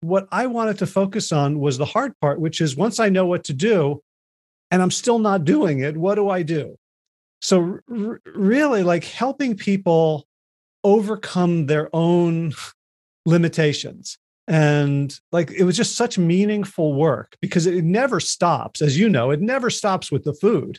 what I wanted to focus on was the hard part, which is once I know what to do and I'm still not doing it, what do I do? So, r- really, like helping people overcome their own limitations. And like it was just such meaningful work because it never stops. As you know, it never stops with the food.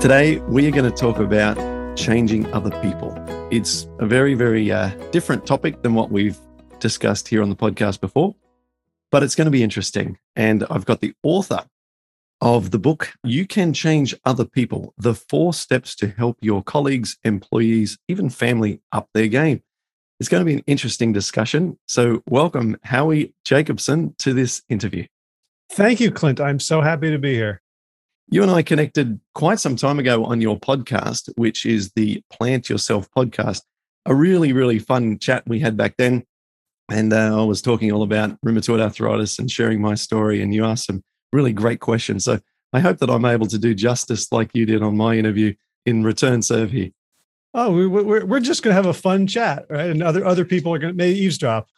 Today, we are going to talk about changing other people. It's a very, very uh, different topic than what we've discussed here on the podcast before, but it's going to be interesting. And I've got the author of the book, You Can Change Other People The Four Steps to Help Your Colleagues, Employees, even Family Up Their Game. It's going to be an interesting discussion. So, welcome, Howie Jacobson, to this interview. Thank you, Clint. I'm so happy to be here. You and I connected quite some time ago on your podcast, which is the Plant Yourself podcast. A really, really fun chat we had back then. And uh, I was talking all about rheumatoid arthritis and sharing my story. And you asked some really great questions. So I hope that I'm able to do justice like you did on my interview in return serve here. Oh, we, we're, we're just going to have a fun chat, right? And other, other people are going to maybe eavesdrop.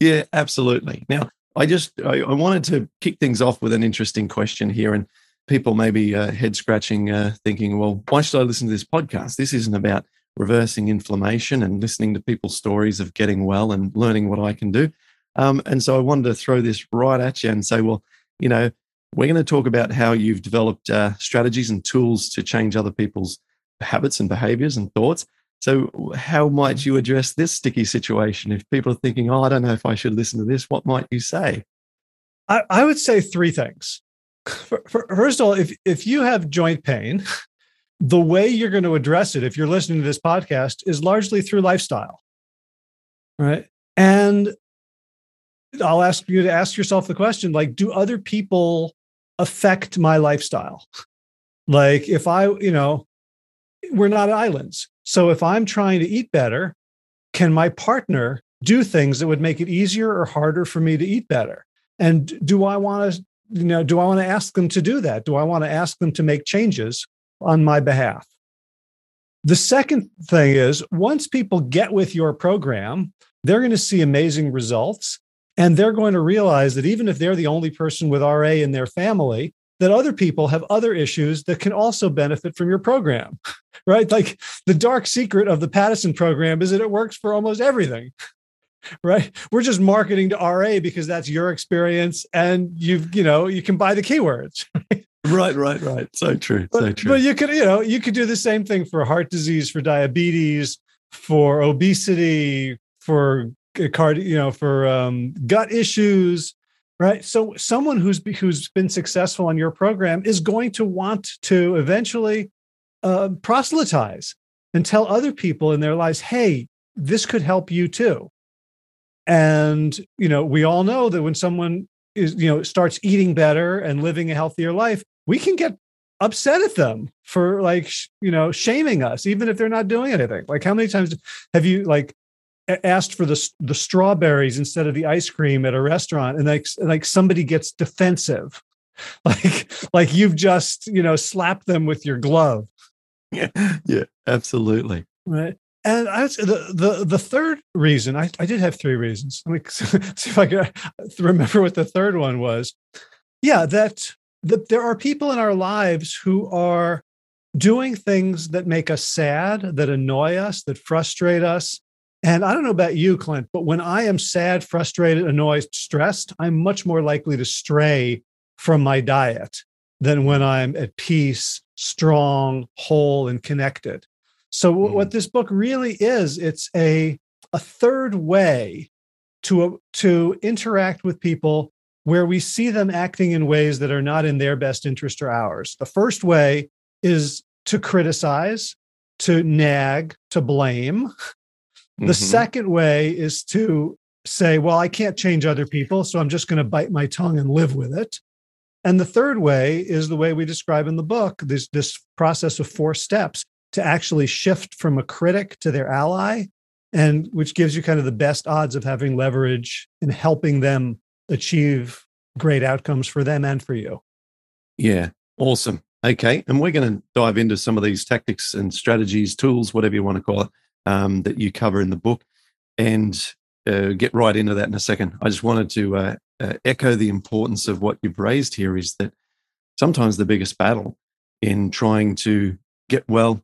Yeah, absolutely. Now, I just I, I, wanted to kick things off with an interesting question here, and people may be uh, head scratching, uh, thinking, "Well, why should I listen to this podcast? This isn't about reversing inflammation and listening to people's stories of getting well and learning what I can do." Um, and so I wanted to throw this right at you and say, "Well, you know, we're going to talk about how you've developed uh, strategies and tools to change other people's habits and behaviors and thoughts. So, how might you address this sticky situation? If people are thinking, oh, I don't know if I should listen to this, what might you say? I, I would say three things. First of all, if, if you have joint pain, the way you're going to address it, if you're listening to this podcast, is largely through lifestyle. Right. And I'll ask you to ask yourself the question like, do other people affect my lifestyle. Like if I, you know, we're not islands. So if I'm trying to eat better, can my partner do things that would make it easier or harder for me to eat better? And do I want to, you know, do I want to ask them to do that? Do I want to ask them to make changes on my behalf? The second thing is once people get with your program, they're going to see amazing results and they're going to realize that even if they're the only person with RA in their family, that other people have other issues that can also benefit from your program, right? Like the dark secret of the Paddison program is that it works for almost everything, right? We're just marketing to RA because that's your experience and you've, you know, you can buy the keywords. Right? right, right, right. So true. But, so true. But you could, you know, you could do the same thing for heart disease, for diabetes, for obesity, for card, you know, for um, gut issues, right? So someone who's who's been successful on your program is going to want to eventually uh, proselytize and tell other people in their lives, "Hey, this could help you too." And you know, we all know that when someone is, you know, starts eating better and living a healthier life, we can get upset at them for like you know shaming us even if they're not doing anything. Like how many times have you like asked for the the strawberries instead of the ice cream at a restaurant and like like somebody gets defensive? Like like you've just you know slapped them with your glove. Yeah yeah absolutely. Right and I the the the third reason I, I did have three reasons. Let me see if I can remember what the third one was. Yeah, that that there are people in our lives who are doing things that make us sad, that annoy us, that frustrate us, and I don't know about you, Clint, but when I am sad, frustrated, annoyed, stressed, I'm much more likely to stray from my diet than when I'm at peace, strong, whole, and connected. So mm-hmm. what this book really is, it's a a third way to uh, to interact with people where we see them acting in ways that are not in their best interest or ours. The first way is to criticize, to nag, to blame. The mm-hmm. second way is to say, well, I can't change other people, so I'm just going to bite my tongue and live with it. And the third way is the way we describe in the book this, this process of four steps to actually shift from a critic to their ally, and which gives you kind of the best odds of having leverage in helping them achieve great outcomes for them and for you. Yeah, awesome. Okay. And we're going to dive into some of these tactics and strategies, tools, whatever you want to call it, um, that you cover in the book and uh, get right into that in a second. I just wanted to uh, uh, echo the importance of what you've raised here is that sometimes the biggest battle in trying to get well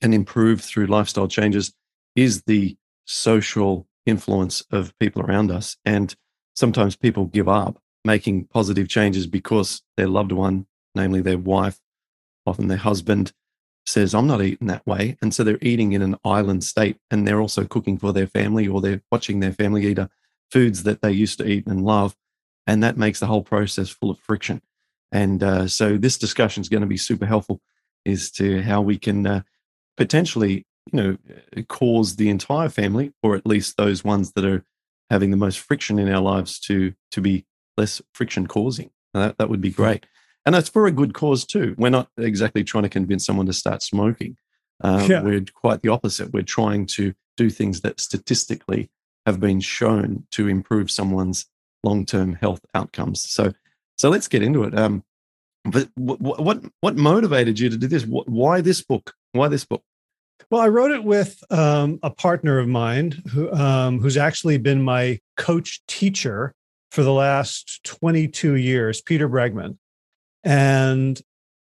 and improve through lifestyle changes is the social influence of people around us. And sometimes people give up making positive changes because their loved one, namely their wife, often their husband, says, I'm not eating that way. And so they're eating in an island state and they're also cooking for their family or they're watching their family eat foods that they used to eat and love. And that makes the whole process full of friction. And uh, so this discussion is going to be super helpful as to how we can uh, potentially, you know, cause the entire family, or at least those ones that are having the most friction in our lives, to to be less friction causing. That, that would be great. And that's for a good cause too. We're not exactly trying to convince someone to start smoking. Um, yeah. We're quite the opposite. We're trying to do things that statistically have been shown to improve someone's long-term health outcomes. So, so let's get into it. Um, but what, what what motivated you to do this? Why this book? Why this book? Well, I wrote it with um, a partner of mine who um, who's actually been my coach teacher for the last 22 years, Peter Bregman. And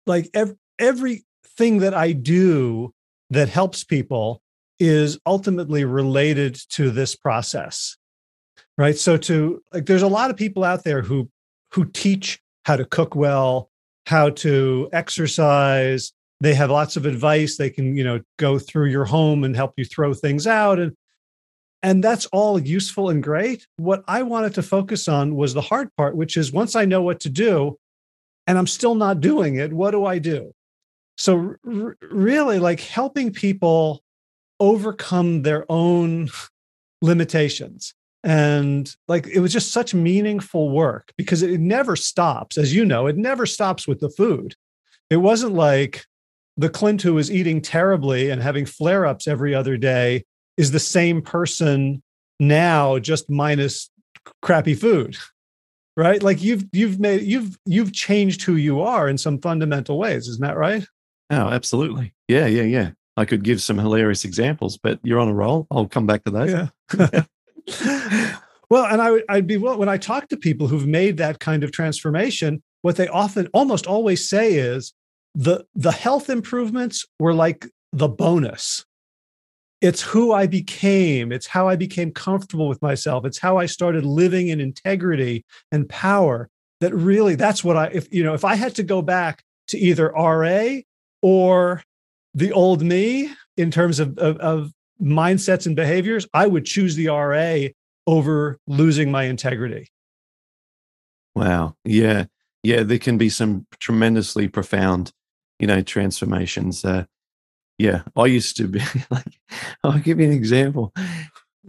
like ev- everything that I do that helps people is ultimately related to this process. Right. So to like there's a lot of people out there who who teach how to cook well, how to exercise. They have lots of advice. They can, you know, go through your home and help you throw things out. And and that's all useful and great. What I wanted to focus on was the hard part, which is once I know what to do and I'm still not doing it, what do I do? So, r- really, like helping people overcome their own limitations. And like it was just such meaningful work because it never stops. As you know, it never stops with the food. It wasn't like the Clint who was eating terribly and having flare ups every other day is the same person now just minus crappy food right? Like you've you've made you've you've changed who you are in some fundamental ways isn't that right? Oh absolutely. Yeah yeah yeah. I could give some hilarious examples but you're on a roll. I'll come back to those. Yeah. Well and i would i'd be well when i talk to people who've made that kind of transformation what they often almost always say is the the health improvements were like the bonus it's who I became. It's how I became comfortable with myself. It's how I started living in integrity and power. That really, that's what I, if, you know, if I had to go back to either RA or the old me in terms of, of, of mindsets and behaviors, I would choose the RA over losing my integrity. Wow. Yeah. Yeah. There can be some tremendously profound, you know, transformations. Uh, yeah, I used to be like, I'll give you an example.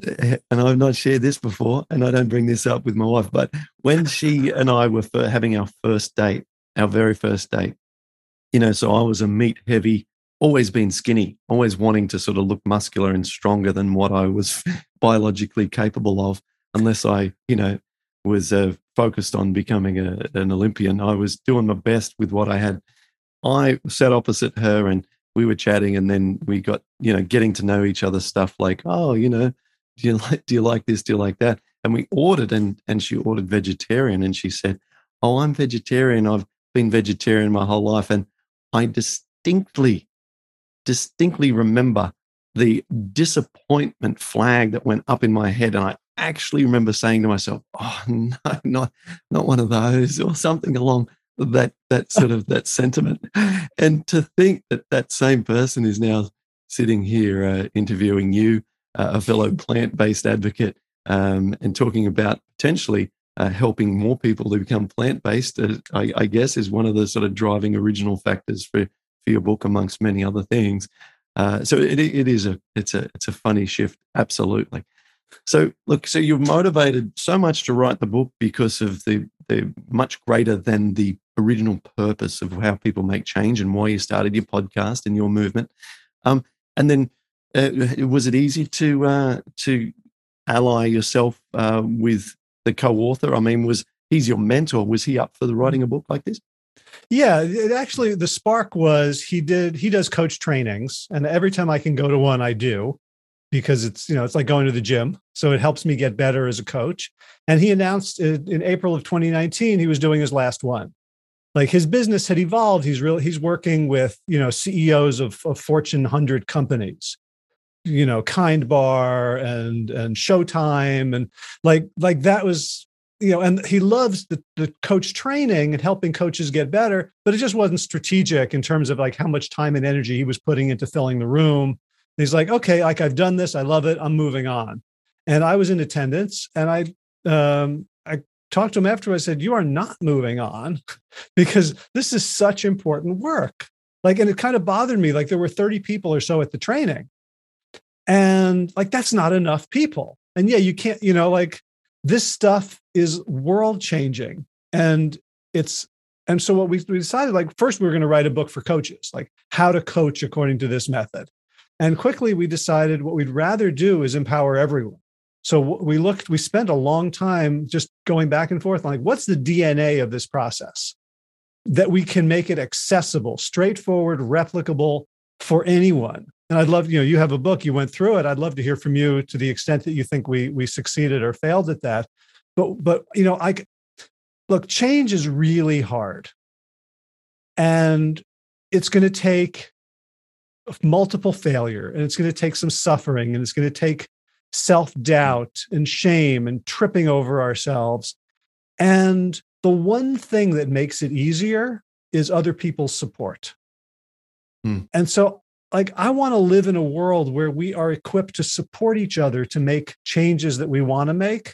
And I've not shared this before, and I don't bring this up with my wife, but when she and I were having our first date, our very first date, you know, so I was a meat heavy, always been skinny, always wanting to sort of look muscular and stronger than what I was biologically capable of, unless I, you know, was uh, focused on becoming a, an Olympian. I was doing my best with what I had. I sat opposite her and we were chatting and then we got you know getting to know each other stuff like oh you know do you like do you like this do you like that? And we ordered and and she ordered vegetarian and she said oh i'm vegetarian. I've been vegetarian my whole life. And i distinctly distinctly remember the disappointment flag that went up in my head and i actually remember saying to myself oh no not not one of those or something along that that sort of that sentiment. And to think that that same person is now sitting here uh, interviewing you uh, a fellow plant-based advocate um, and talking about potentially uh, helping more people to become plant-based uh, I, I, guess is one of the sort of driving original factors for for your book amongst many other things. Uh, so it, it is a it's a it's a funny shift absolutely So look, so you're motivated so much to write the book because of the the much greater than the original purpose of how people make change and why you started your podcast and your movement. Um, and then, uh, was it easy to uh, to ally yourself uh, with the co-author? I mean, was he's your mentor? Was he up for the writing a book like this? Yeah, it actually the spark was he did he does coach trainings, and every time I can go to one, I do because it's you know it's like going to the gym. So it helps me get better as a coach. And he announced uh, in april of 2019 he was doing his last one. Like his business had evolved. He's really he's working with you know ceos of, of fortune 100 companies you know kind bar and and showtime and like like that was you know and he loves the, the coach training and helping coaches get better but it just wasn't strategic in terms of like how much time and energy he was putting into filling the room he's like okay like i've done this. I love it. I'm moving on. And i was in attendance and i um i talked to him after. I said you are not moving on because this is such important work. Like and it kind of bothered me like there were 30 people or so at the training. And like that's not enough people. And yeah you can't you know like this stuff is world changing and it's and so what we, we decided like first we were going to write a book for coaches like how to coach according to this method and quickly we decided what we'd rather do is empower everyone. So we looked we spent a long time just going back and forth like what's the dna of this process that we can make it accessible straightforward replicable for anyone? And i'd love you know you have a book you went through it. I'd love to hear from you to the extent that you think we we succeeded or failed at that. But but you know i look change is really hard. And it's going to take multiple failure and it's going to take some suffering and it's going to take self-doubt and shame and tripping over ourselves. And the one thing that makes it easier is other people's support. Hmm. and so like i want to live in a world where we are equipped to support each other to make changes that we want to make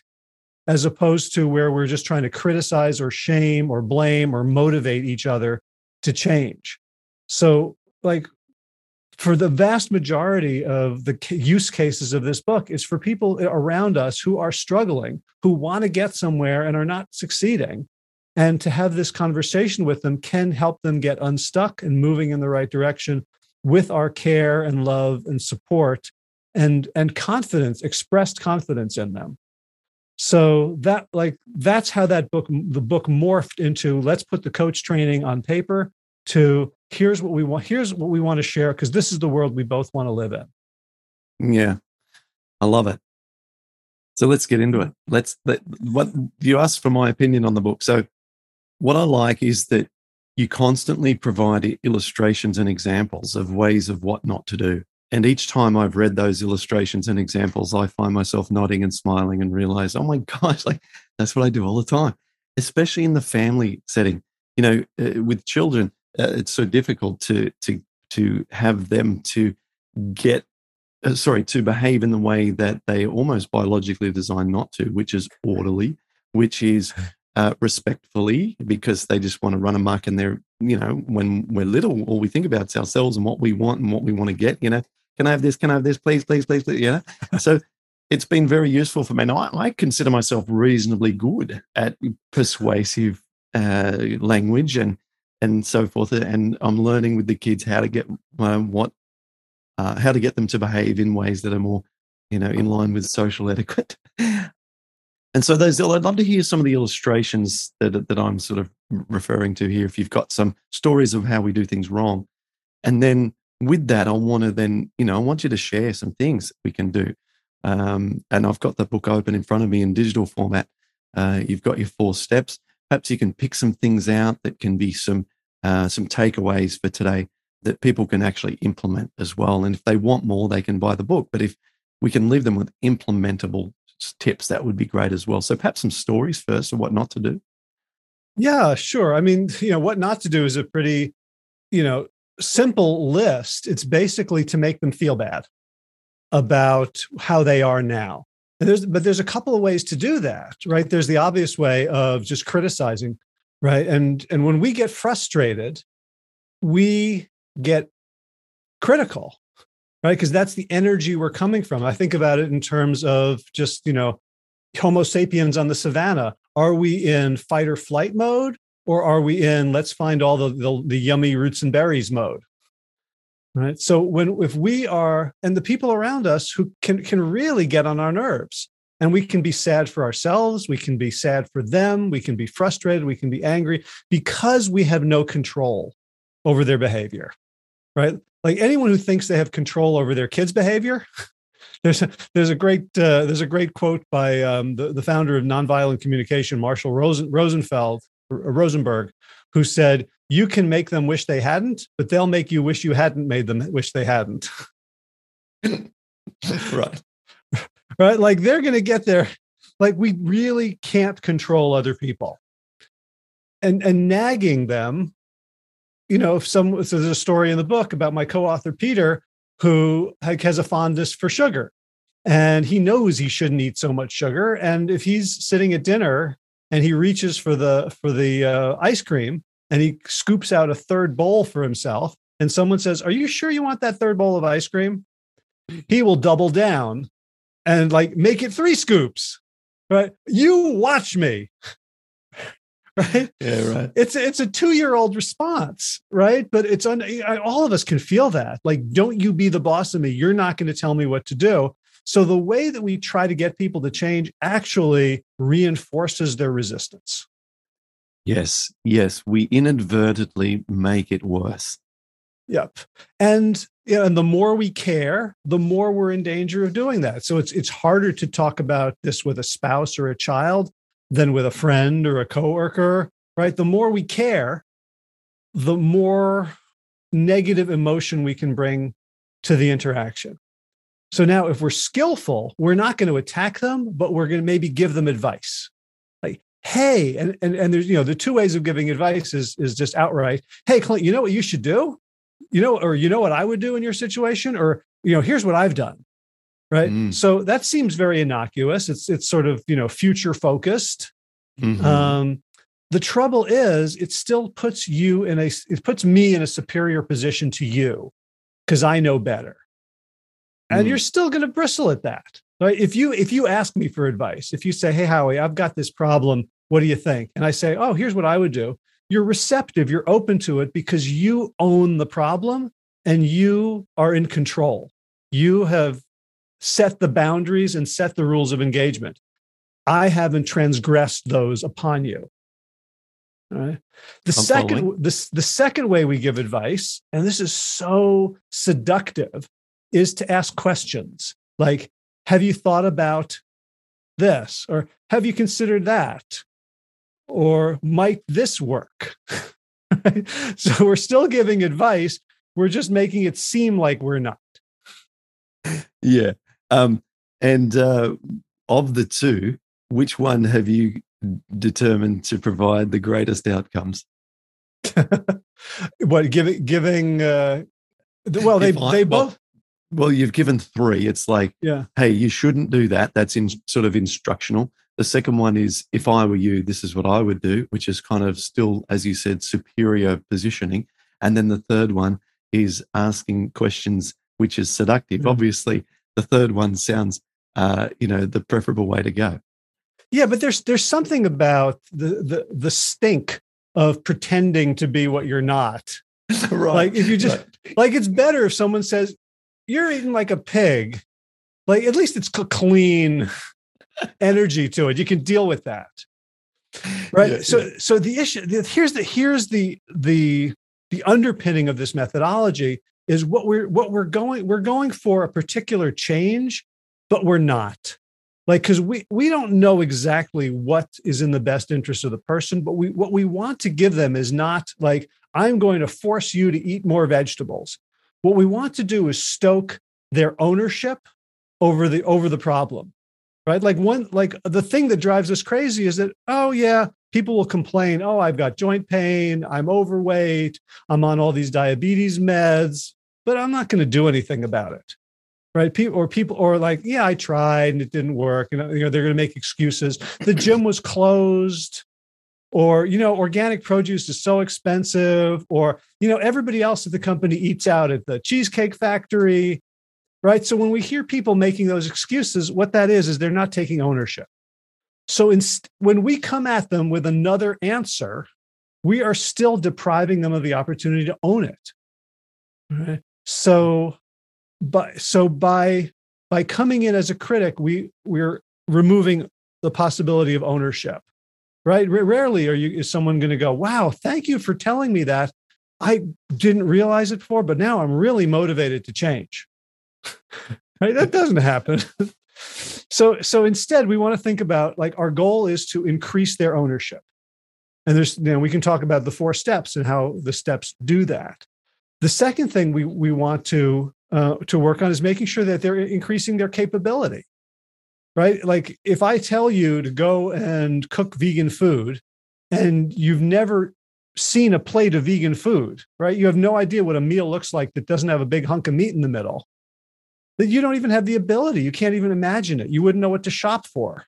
as opposed to where we're just trying to criticize or shame or blame or motivate each other to change. So like for the vast majority of the use cases of this book is for people around us who are struggling who want to get somewhere and are not succeeding. And to have this conversation with them can help them get unstuck and moving in the right direction with our care and love and support and and confidence expressed confidence in them. So that like that's how that book the book morphed into let's put the coach training on paper to here's what we want here's what we want to share because this is the world we both want to live in. Yeah. I love it. So let's get into it. Let's let, what you asked for my opinion on the book. So what i like is that you constantly provide illustrations and examples of ways of what not to do. And each time i've read those illustrations and examples i find myself nodding and smiling and realize oh my gosh like that's what i do all the time especially in the family setting. You know uh, with children uh, it's so difficult to to to have them to get uh, sorry to behave in the way that they almost biologically designed not to which is orderly which is uh, respectfully because they just want to run amok and they're you know when we're little all we think about is ourselves and what we want and what we want to get you know can i have this? Can i have this? Please please please please you know? So it's been very useful for me. And I, I consider myself reasonably good at persuasive uh, language and and so forth. And I'm learning with the kids how to get uh, what, uh, how to get them to behave in ways that are more, you know, in line with social etiquette. and so those, I'd love to hear some of the illustrations that that I'm sort of referring to here. If you've got some stories of how we do things wrong, and then with that, I want to then, you know, I want you to share some things we can do. Um, and I've got the book open in front of me in digital format. Uh, you've got your four steps. Perhaps you can pick some things out that can be some uh, some takeaways for today that people can actually implement as well. And if they want more, they can buy the book. But if we can leave them with implementable tips, that would be great as well. So perhaps some stories first of what not to do. Yeah, sure. I mean, you know, what not to do is a pretty, you know, simple list. It's basically to make them feel bad about how they are now. And there's but there's a couple of ways to do that, right? There's the obvious way of just criticizing right and and when we get frustrated we get critical right? Because that's the energy we're coming from. I think about it in terms of just, you know, Homo sapiens on the savannah. Are we in fight or flight mode? Or are we in let's find all the, the, the yummy roots and berries mode? Right. So when if we are and the people around us who can can really get on our nerves, and we can be sad for ourselves, we can be sad for them, we can be frustrated, we can be angry because we have no control over their behavior. Right? Like anyone who thinks they have control over their kids' behavior, there's a, there's a great uh, there's a great quote by um, the, the founder of nonviolent communication, Marshall Rosen, Rosenfeld Rosenberg, who said, "You can make them wish they hadn't, but they'll make you wish you hadn't made them wish they hadn't." right, right. Like they're going to get there. Like we really can't control other people, and and nagging them. You know, if some so there's a story in the book about my co-author Peter who like, has a fondness for sugar and he knows he shouldn't eat so much sugar and if he's sitting at dinner and he reaches for the for the uh, ice cream and he scoops out a third bowl for himself and someone says are you sure you want that third bowl of ice cream he will double down and like make it three scoops right? You watch me right? Yeah right. It's it's a two year old response right? But it's un, all of us can feel that. Like don't you be the boss of me. You're not going to tell me what to do. So the way that we try to get people to change actually reinforces their resistance. Yes, yes, we inadvertently make it worse. Yep. And know, and the more we care, the more we're in danger of doing that. So it's it's harder to talk about this with a spouse or a child than with a friend or a coworker, right? The more we care, the more negative emotion we can bring to the interaction. So now, if we're skillful, we're not going to attack them, but we're going to maybe give them advice. Like, hey, and, and, and there's, you know, the two ways of giving advice is, is just outright, hey, Clint, you know what you should do? You know, or you know what I would do in your situation? Or, you know, here's what I've done. Right. Mm. So that seems very innocuous. It's, it's sort of, you know, future focused. Mm-hmm. Um, the trouble is it still puts you in a, it puts me in a superior position to you because I know better and mm. you're still going to bristle at that right if you if you ask me for advice if you say hey howie i've got this problem what do you think and i say oh here's what i would do you're receptive you're open to it because you own the problem and you are in control. You have set the boundaries and set the rules of engagement. I haven't transgressed those upon you. All right? The I'm second the, the second way we give advice and this is so seductive is to ask questions. Like, have you thought about this? Or have you considered that? Or might this work? so we're still giving advice. We're just making it seem like we're not. Yeah. Um, and uh, of the two, which one have you determined to provide the greatest outcomes? what giving giving uh, well they I, they both well, you've given three. It's like, yeah, hey, you shouldn't do that. That's in sort of instructional. The second one is, if I were you, this is what I would do, which is kind of still, as you said, superior positioning. And then the third one is asking questions, which is seductive. Mm-hmm. Obviously, the third one sounds, uh, you know, the preferable way to go. Yeah, but there's there's something about the the the stink of pretending to be what you're not. right. Like if you just right. like it's better if someone says, you're eating like a pig. Like at least it's clean energy to it. You can deal with that. Right. Yeah, so yeah. so the issue here's the here's the the the underpinning of this methodology is what we're what we're going we're going for a particular change, but we're not. Like because we we don't know exactly what is in the best interest of the person, but we what we want to give them is not like I'm going to force you to eat more vegetables. What we want to do is stoke their ownership over the over the problem. Right? Like one like the thing that drives us crazy is that oh yeah, people will complain, "Oh, I've got joint pain, I'm overweight, I'm on all these diabetes meds, but I'm not going to do anything about it." Right? People or people or like, "Yeah, I tried and it didn't work." And you know, they're going to make excuses. The gym was closed or you know organic produce is so expensive or you know everybody else at the company eats out at the cheesecake factory right? So when we hear people making those excuses, what that is, is they're not taking ownership. So when we come at them with another answer, we are still depriving them of the opportunity to own it. Right? So, by, so by by coming in as a critic, we we're removing the possibility of ownership. Right? Rarely are you is someone going to go, "Wow, thank you for telling me that. I didn't realize it before, but now I'm really motivated to change." right? That doesn't happen. so so instead, we want to think about like our goal is to increase their ownership. And there's, you know, we can talk about the four steps and how the steps do that. The second thing we we want to uh, to work on is making sure that they're increasing their capability. Right? Like if I tell you to go and cook vegan food, and you've never seen a plate of vegan food, right? You have no idea what a meal looks like that doesn't have a big hunk of meat in the middle. That you don't even have the ability. You can't even imagine it. You wouldn't know what to shop for.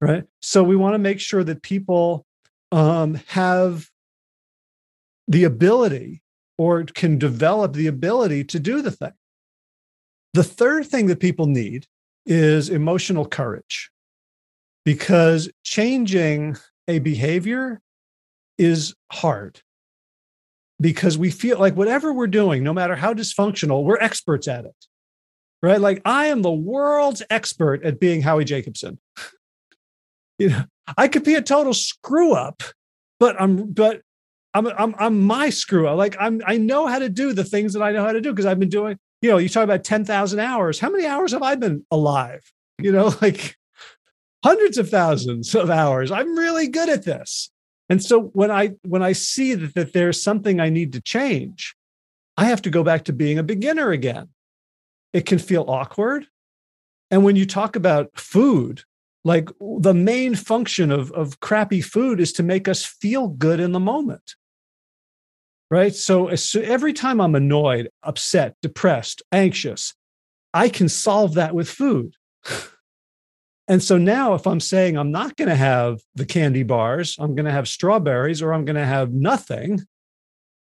Right. So we want to make sure that people um, have the ability or can develop the ability to do the thing. The third thing that people need is emotional courage because changing a behavior is hard because we feel like whatever we're doing, no matter how dysfunctional, we're experts at it. Right? Like I am the world's expert at being Howie Jacobson. you know, I could be a total screw up, but I'm but I'm I'm I'm my screw up. Like I'm I know how to do the things that I know how to do because I've been doing, you know, you talk about 10,000 hours. How many hours have I been alive? You know, like hundreds of thousands of hours. I'm really good at this. And so when I when I see that, that there's something I need to change, I have to go back to being a beginner again. It can feel awkward. And when you talk about food, like the main function of, of crappy food is to make us feel good in the moment. Right? So, so every time i'm annoyed upset depressed anxious i can solve that with food. And so now if i'm saying i'm not going to have the candy bars i'm going to have strawberries or i'm going to have nothing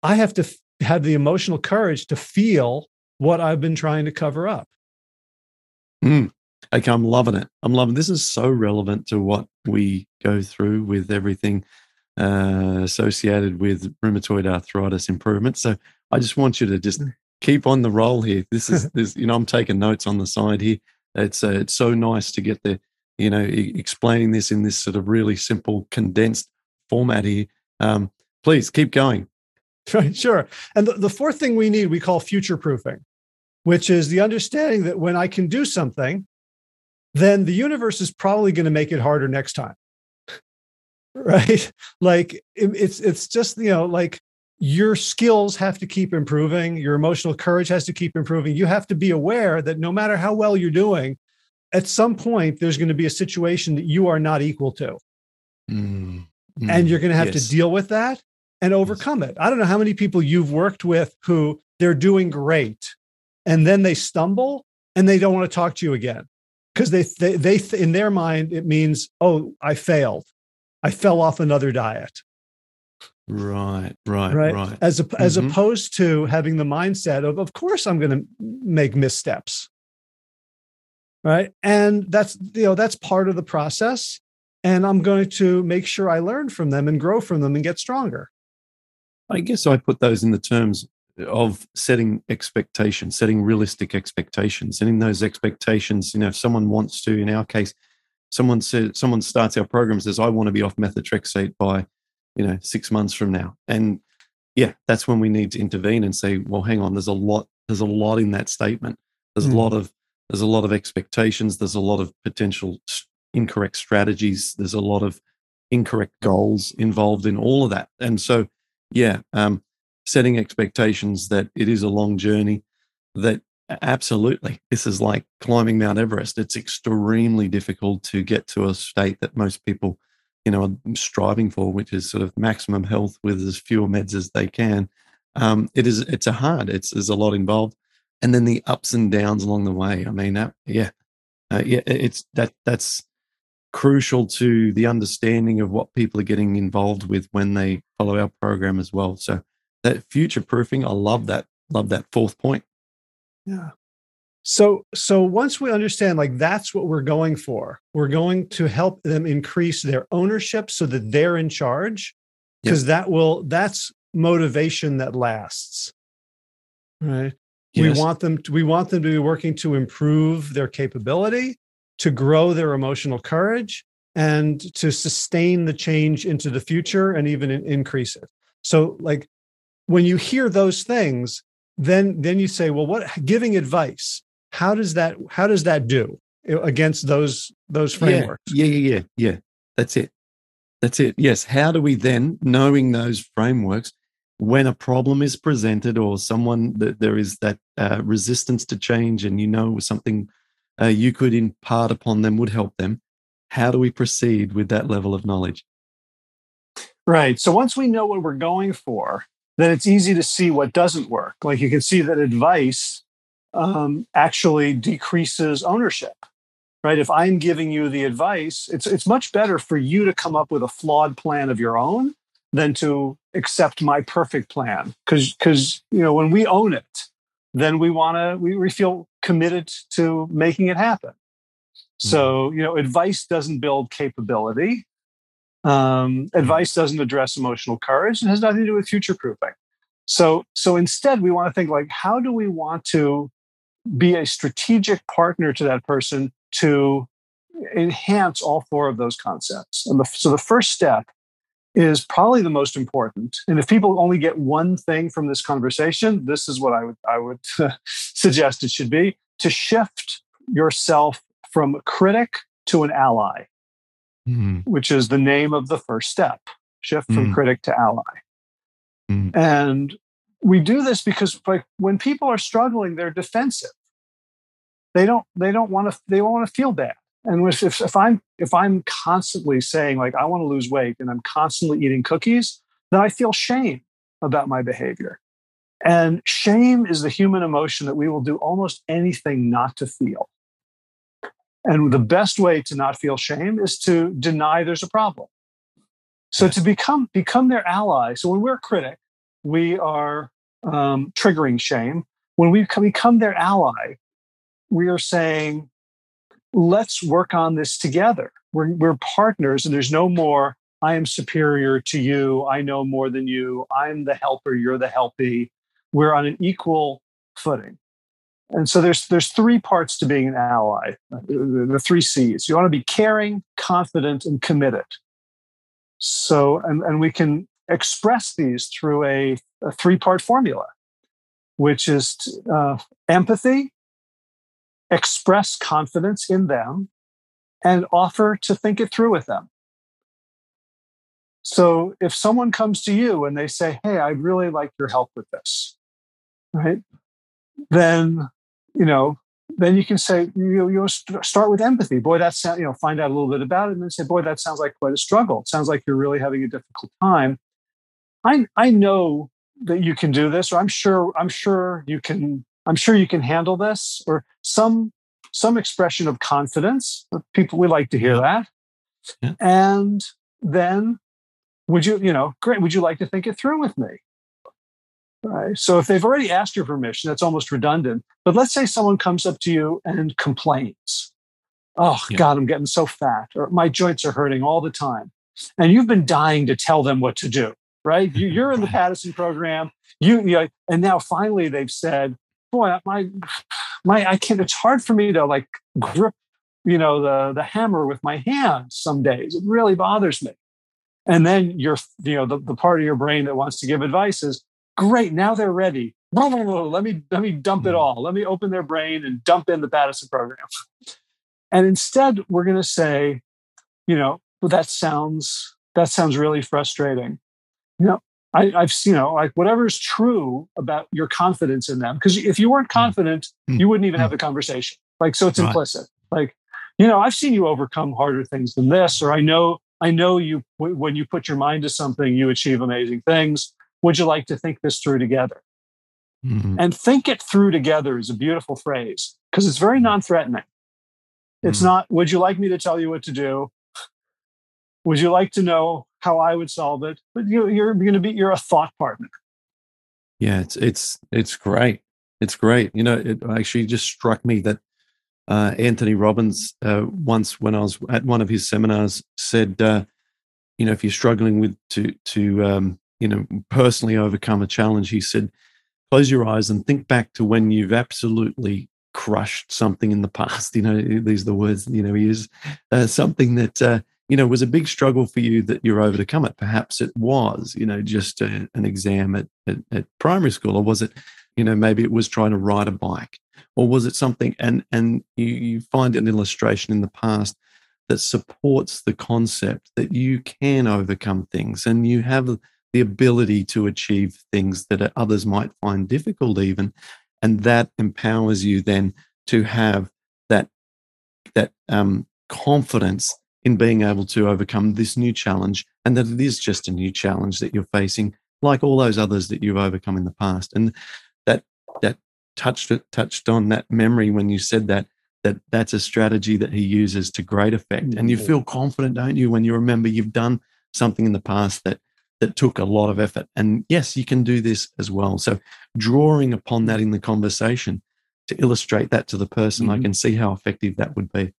i have to f- have the emotional courage to feel what i've been trying to cover up mm. Okay, I'm loving it. I'm loving this is so relevant to what we go through with everything uh, associated with rheumatoid arthritis improvement. So I just want you to just mm. keep on the roll here. This is this, you know, I'm taking notes on the side here. It's uh, it's so nice to get the, you know, e- explaining this in this sort of really simple, condensed format here. Um, please keep going. Right, sure. And the, the fourth thing we need, we call future proofing, which is the understanding that when I can do something, then the universe is probably going to make it harder next time. right? Like it, it's it's just you know like your skills have to keep improving, your emotional courage has to keep improving. You have to be aware that no matter how well you're doing, at some point there's going to be a situation that you are not equal to. Mm, mm, and you're going to have yes. to deal with that and overcome it. I don't know how many people you've worked with who they're doing great and then they stumble and they don't want to talk to you again. Because they, they they in their mind it means oh i failed. I fell off another diet. Right right right, right. as a, mm-hmm. as opposed to having the mindset of of course i'm going to make missteps. Right? And that's you know that's part of the process and i'm going to make sure i learn from them and grow from them and get stronger i guess i put those in the terms of setting expectations, setting realistic expectations. And in those expectations, you know, if someone wants to, in our case, someone said someone starts our program says, I want to be off methotrexate by, you know, six months from now. And yeah, that's when we need to intervene and say, well, hang on, there's a lot, there's a lot in that statement. There's mm. a lot of there's a lot of expectations, there's a lot of potential incorrect strategies, there's a lot of incorrect goals involved in all of that. And so yeah, um, setting expectations that it is a long journey, that absolutely this is like climbing Mount Everest. It's extremely difficult to get to a state that most people, you know, are striving for, which is sort of maximum health with as few meds as they can. Um, it is it's a hard. It's there's a lot involved, and then the ups and downs along the way. I mean, that, yeah, uh, yeah, it's that that's crucial to the understanding of what people are getting involved with when they follow our program as well. So that future proofing. I love that. Love that fourth point. Yeah. So so once we understand like that's what we're going for, we're going to help them increase their ownership so that they're in charge because yep. that will that's motivation that lasts. Right? Yes. We want them to, we want them to be working to improve their capability, to grow their emotional courage and to sustain the change into the future and even increase it. So like when you hear those things, then then you say, well, what giving advice how does that how does that do against those those frameworks? yeah yeah yeah yeah. That's it. That's it. Yes how do we then knowing those frameworks when a problem is presented or someone that there is that uh, resistance to change and you know something uh, you could impart upon them would help them. How do we proceed with that level of knowledge? Right so once we know what we're going for then it's easy to see what doesn't work. Like you can see that advice um, actually decreases ownership right? If i'm giving you the advice it's it's much better for you to come up with a flawed plan of your own than to accept my perfect plan. Because because you know when we own it then we want to we, we feel committed to making it happen so mm-hmm. you know advice doesn't build capability um, advice doesn't address emotional courage and has nothing to do with future proofing so so instead we want to think like how do we want to be a strategic partner to that person to enhance all four of those concepts. And the, so the first step is probably the most important. And if people only get one thing from this conversation, this is what I would I would suggest it should be to shift yourself from a critic to an ally, mm-hmm. which is the name of the first step. Shift from mm-hmm. critic to ally. Mm-hmm. And we do this because like when people are struggling, they're defensive they don't they don't want to they want to feel bad and if, if, i'm if i'm constantly saying like i want to lose weight and i'm constantly eating cookies then i feel shame about my behavior. And shame is the human emotion that we will do almost anything not to feel. And the best way to not feel shame is to deny there's a problem. So to become become their ally so when we're a critic we are um, triggering shame. When we become their ally we are saying, let's work on this together. We're, we're partners, and there's no more, I am superior to you. I know more than you. I'm the helper. You're the helpee. We're on an equal footing. And so there's there's three parts to being an ally, the, the three C's. You want to be caring, confident, and committed. So, and, and we can express these through a, a three part formula, which is uh, empathy, express confidence in them, and offer to think it through with them. So if someone comes to you and they say, Hey, I'd really like your help with this, right? Then, you know, then you can say, you, you start with empathy. Boy, that that's, you know, find out a little bit about it and then say, boy, that sounds like quite a struggle. It sounds like you're really having a difficult time. I, I know that you can do this, or I'm sure, I'm sure you can I'm sure you can handle this, or some some expression of confidence. People we like to hear that. Yeah. And then would you, you know, great, would you like to think it through with me? Right. So if they've already asked your permission, that's almost redundant. But let's say someone comes up to you and complains. Oh yeah. God, I'm getting so fat, or my joints are hurting all the time. And you've been dying to tell them what to do, right? You're in the Paddison program. You, you know, and now finally they've said, boy, my my I can't. It's hard for me to like grip, you know, the the hammer with my hand. Some days it really bothers me. And then you're, you know, the, the part of your brain that wants to give advice is great. Now they're ready. Let me let me dump it hmm. all. Let me open their brain and dump in the Paddison program. And instead, we're going to say, you know, well, that sounds that sounds really frustrating. You know, I, have you know like whatever's true about your confidence in them because if you weren't mm. confident, mm. you wouldn't even mm. have the conversation. Like so, it's right. implicit. Like you know, I've seen you overcome harder things than this, or I know I know you when you put your mind to something, you achieve amazing things. Would you like to think this through together? Mm-hmm. And think it through together is a beautiful phrase because it's very mm. non-threatening. It's mm-hmm. not, would you like me to tell you what to do? Would you like to know how I would solve it? But you, you're going to be you're a thought partner. Yeah, it's it's it's great. it's great. You know, it actually just struck me that uh, Anthony Robbins uh, once, when I was at one of his seminars, said, uh, you know, if you're struggling with to to um, you know personally overcome a challenge, he said, close your eyes and think back to when you've absolutely crushed something in the past. You know, these are the words you know he is Uh, something that uh, you know was a big struggle for you that you're over to come it. Perhaps it was, you know, just a, an exam at, at, at primary school, or was it, you know, maybe it was trying to ride a bike, or was it something? And and you, you find an illustration in the past that supports the concept that you can overcome things and you have the ability to achieve things that others might find difficult even and that empowers you then to have that that um, confidence in being able to overcome this new challenge and that it is just a new challenge that you're facing like all those others that you've overcome in the past. And that that touched it touched on that memory when you said that that that's a strategy that he uses to great effect. And you mm-hmm. feel confident don't you when you remember you've done something in the past that that took a lot of effort. And yes you can do this as well. So drawing upon that in the conversation to illustrate that to the person mm-hmm. i can see how effective that would be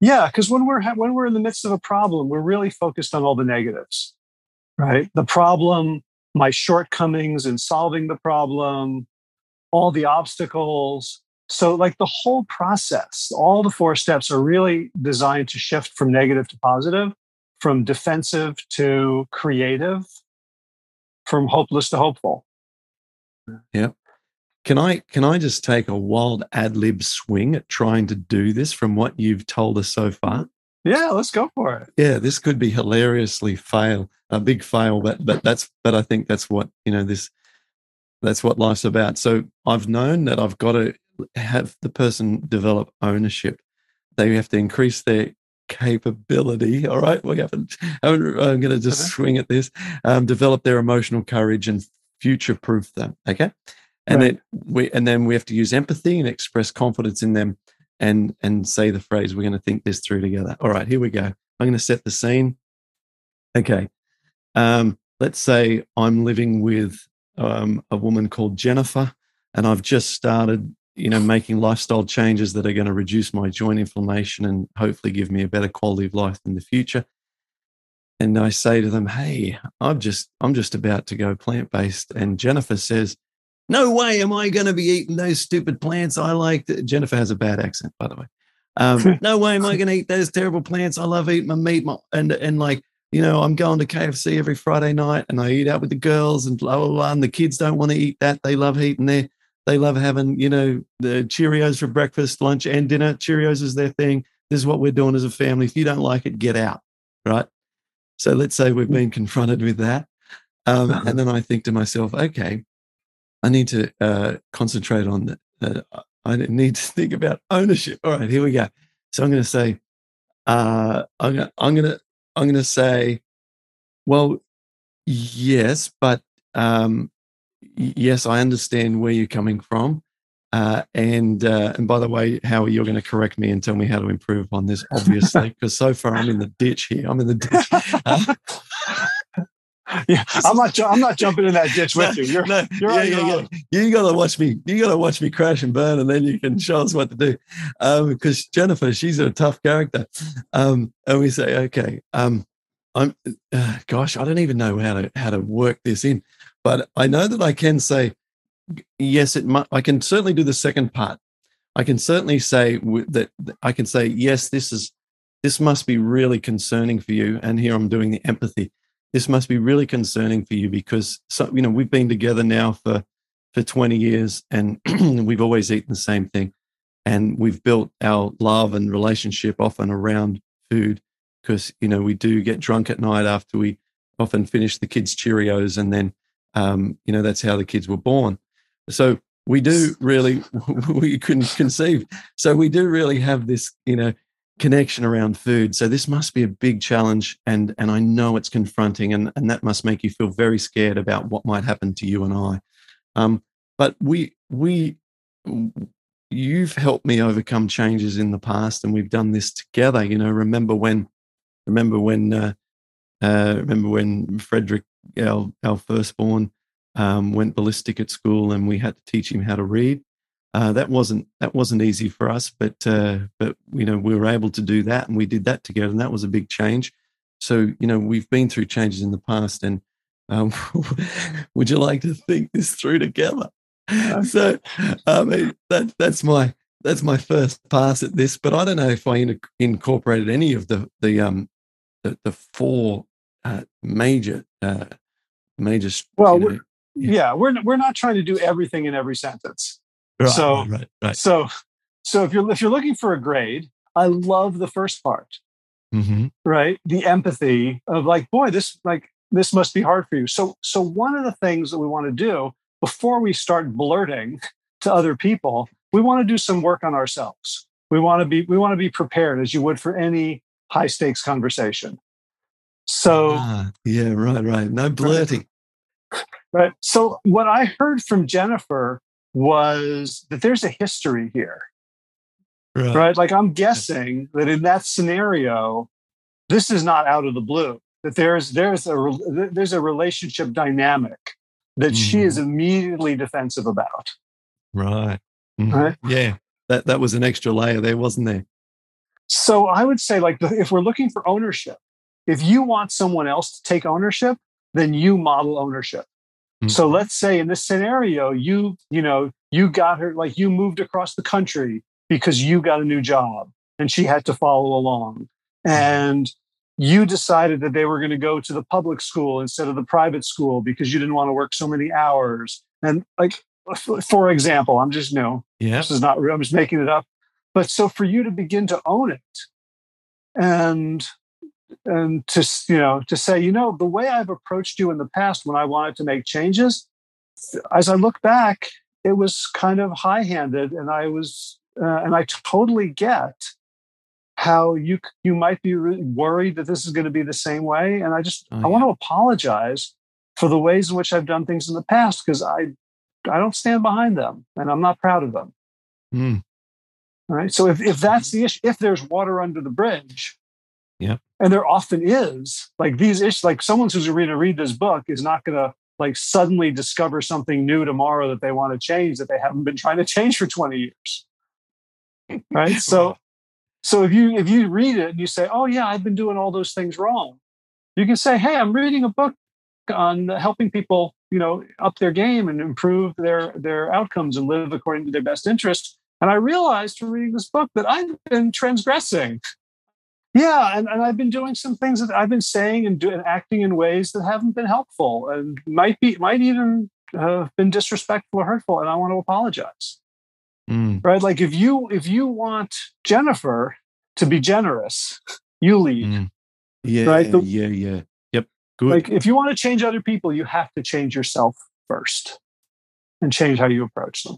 yeah because when we're when we're in the midst of a problem we're really focused on all the negatives right the problem my shortcomings in solving the problem all the obstacles so, like the whole process, all the four steps are really designed to shift from negative to positive, from defensive to creative, from hopeless to hopeful. Yeah. Can I can I just take a wild ad lib swing at trying to do this from what you've told us so far? Yeah, let's go for it. Yeah, this could be hilariously fail, a big fail, but but that's but I think that's what you know this that's what life's about. So I've known that I've got to have the person develop ownership. They have to increase their capability. All right, we haven't. I'm going to just uh-huh. swing at this. Um, develop their emotional courage and future-proof them. Okay, and right. then we and then we have to use empathy and express confidence in them, and and say the phrase, "We're going to think this through together." All right, here we go. I'm going to set the scene. Okay, um, let's say I'm living with um, a woman called Jennifer, and I've just started you know, making lifestyle changes that are going to reduce my joint inflammation and hopefully give me a better quality of life in the future. And I say to them, "Hey, I'm just I'm just about to go plant based." And Jennifer says, "No way am I going to be eating those stupid plants I like." Jennifer has a bad accent, by the way. Um, no way am I going to eat those terrible plants. I love eating my meat, my, and and like you know, I'm going to KFC every Friday night, and I eat out with the girls, and blah blah blah. And the kids don't want to eat that; they love eating their they love having, you know, the Cheerios for breakfast, lunch, and dinner. Cheerios is their thing. This is what we're doing as a family. If you don't like it, get out. Right. So let's say we've been confronted with that. Um, and then I think to myself, okay, I need to uh, concentrate on that. Uh, I need to think about ownership. All right, here we go. So I'm going to say, uh, I'm going to, I'm going to say, well, yes, but um, yes, I understand where you're coming from. Uh, and uh, and by the way, Howie, you're going to correct me and tell me how to improve on this, obviously, because so far I'm in the ditch here. I'm in the ditch. Yeah, I'm not. I'm not jumping in that ditch with you. You're, no, you're yeah, yeah, yeah. You got to watch me. You got to watch me crash and burn, and then you can show us what to do. Um, because Jennifer, she's a tough character. Um, and we say, okay, um, I'm. Uh, gosh, I don't even know how to how to work this in. But I know that I can say, yes, it might, I can certainly do the second part. I can certainly say that I can say, yes, this is, this must be really concerning for you. And here I'm doing the empathy. This must be really concerning for you because, so, you know, we've been together now for, for 20 years and we've always eaten the same thing. And we've built our love and relationship often around food because, you know, we do get drunk at night after we often finish the kids' Cheerios and then um, you know, that's how the kids were born. So we do really, we couldn't conceive. So we do really have this, you know, connection around food. So this must be a big challenge, and and I know it's confronting, and and that must make you feel very scared about what might happen to you and I. Um, but we we you've helped me overcome changes in the past, and we've done this together. You know, remember when remember when uh, uh, remember when Frederick our, our firstborn, um, went ballistic at school, and we had to teach him how to read. Uh, that wasn't that wasn't easy for us, but uh, but you know we were able to do that, and we did that together, and that was a big change. So you know we've been through changes in the past, and um, would you like to think this through together? So I mean that that's my that's my first pass at this, but I don't know if I in, incorporated any of the the um the, the four uh, major uh, major. Well, know, yeah. yeah, we're we're not trying to do everything in every sentence. Right, so right, right. so so if you're if you're looking for a grade, I love the first part. Mm-hmm. Right, the empathy of like, boy, this like this must be hard for you. So so one of the things that we want to do before we start blurting to other people we want to do some work on ourselves. We want to be we want to be prepared as you would for any high stakes conversation. So ah, yeah, right, right. No blurting. Right. So what I heard from Jennifer was that there's a history here. Right. right. Like I'm guessing that in that scenario, this is not out of the blue. That there's there's a there's a relationship dynamic that mm. she is mm-hmm. immediately defensive about. Right. Mm-hmm. Right? Yeah, that that was an extra layer there, wasn't there? So I would say, like, if we're looking for ownership, if you want someone else to take ownership, then you model ownership. Mm-hmm. So let's say in this scenario, you you know you got her like you moved across the country because you got a new job and she had to follow along, mm-hmm. and you decided that they were going to go to the public school instead of the private school because you didn't want to work so many hours and like for example, I'm just you know, yeah. this is not real. I'm just making it up. But so for you to begin to own it and and to you know to say you know the way I've approached you in the past when I wanted to make changes, as I look back, it was kind of high handed, and I was uh, and I totally get how you you might be worried that this is going to be the same way, and I just oh, yeah. I want to apologize for the ways in which I've done things in the past because I I don't stand behind them and I'm not proud of them. Mm. All right. So if, if that's the issue, if there's water under the bridge, yeah, and there often is, like these issues, like someone who's going to read this book is not going to like suddenly discover something new tomorrow that they want to change that they haven't been trying to change for 20 years. Right. So so if you if you read it and you say, Oh yeah, I've been doing all those things wrong, you can say, Hey, I'm reading a book on helping people you know up their game and improve their their outcomes and live according to their best interest and i realized from reading this book that i've been transgressing yeah and, and i've been doing some things that i've been saying and, do, and acting in ways that haven't been helpful and might be might even have been disrespectful or hurtful and i want to apologize mm. right like if you if you want jennifer to be generous you lead mm. yeah right the, yeah yeah Yep. Good. Like if you want to change other people, you have to change yourself first and change how you approach them.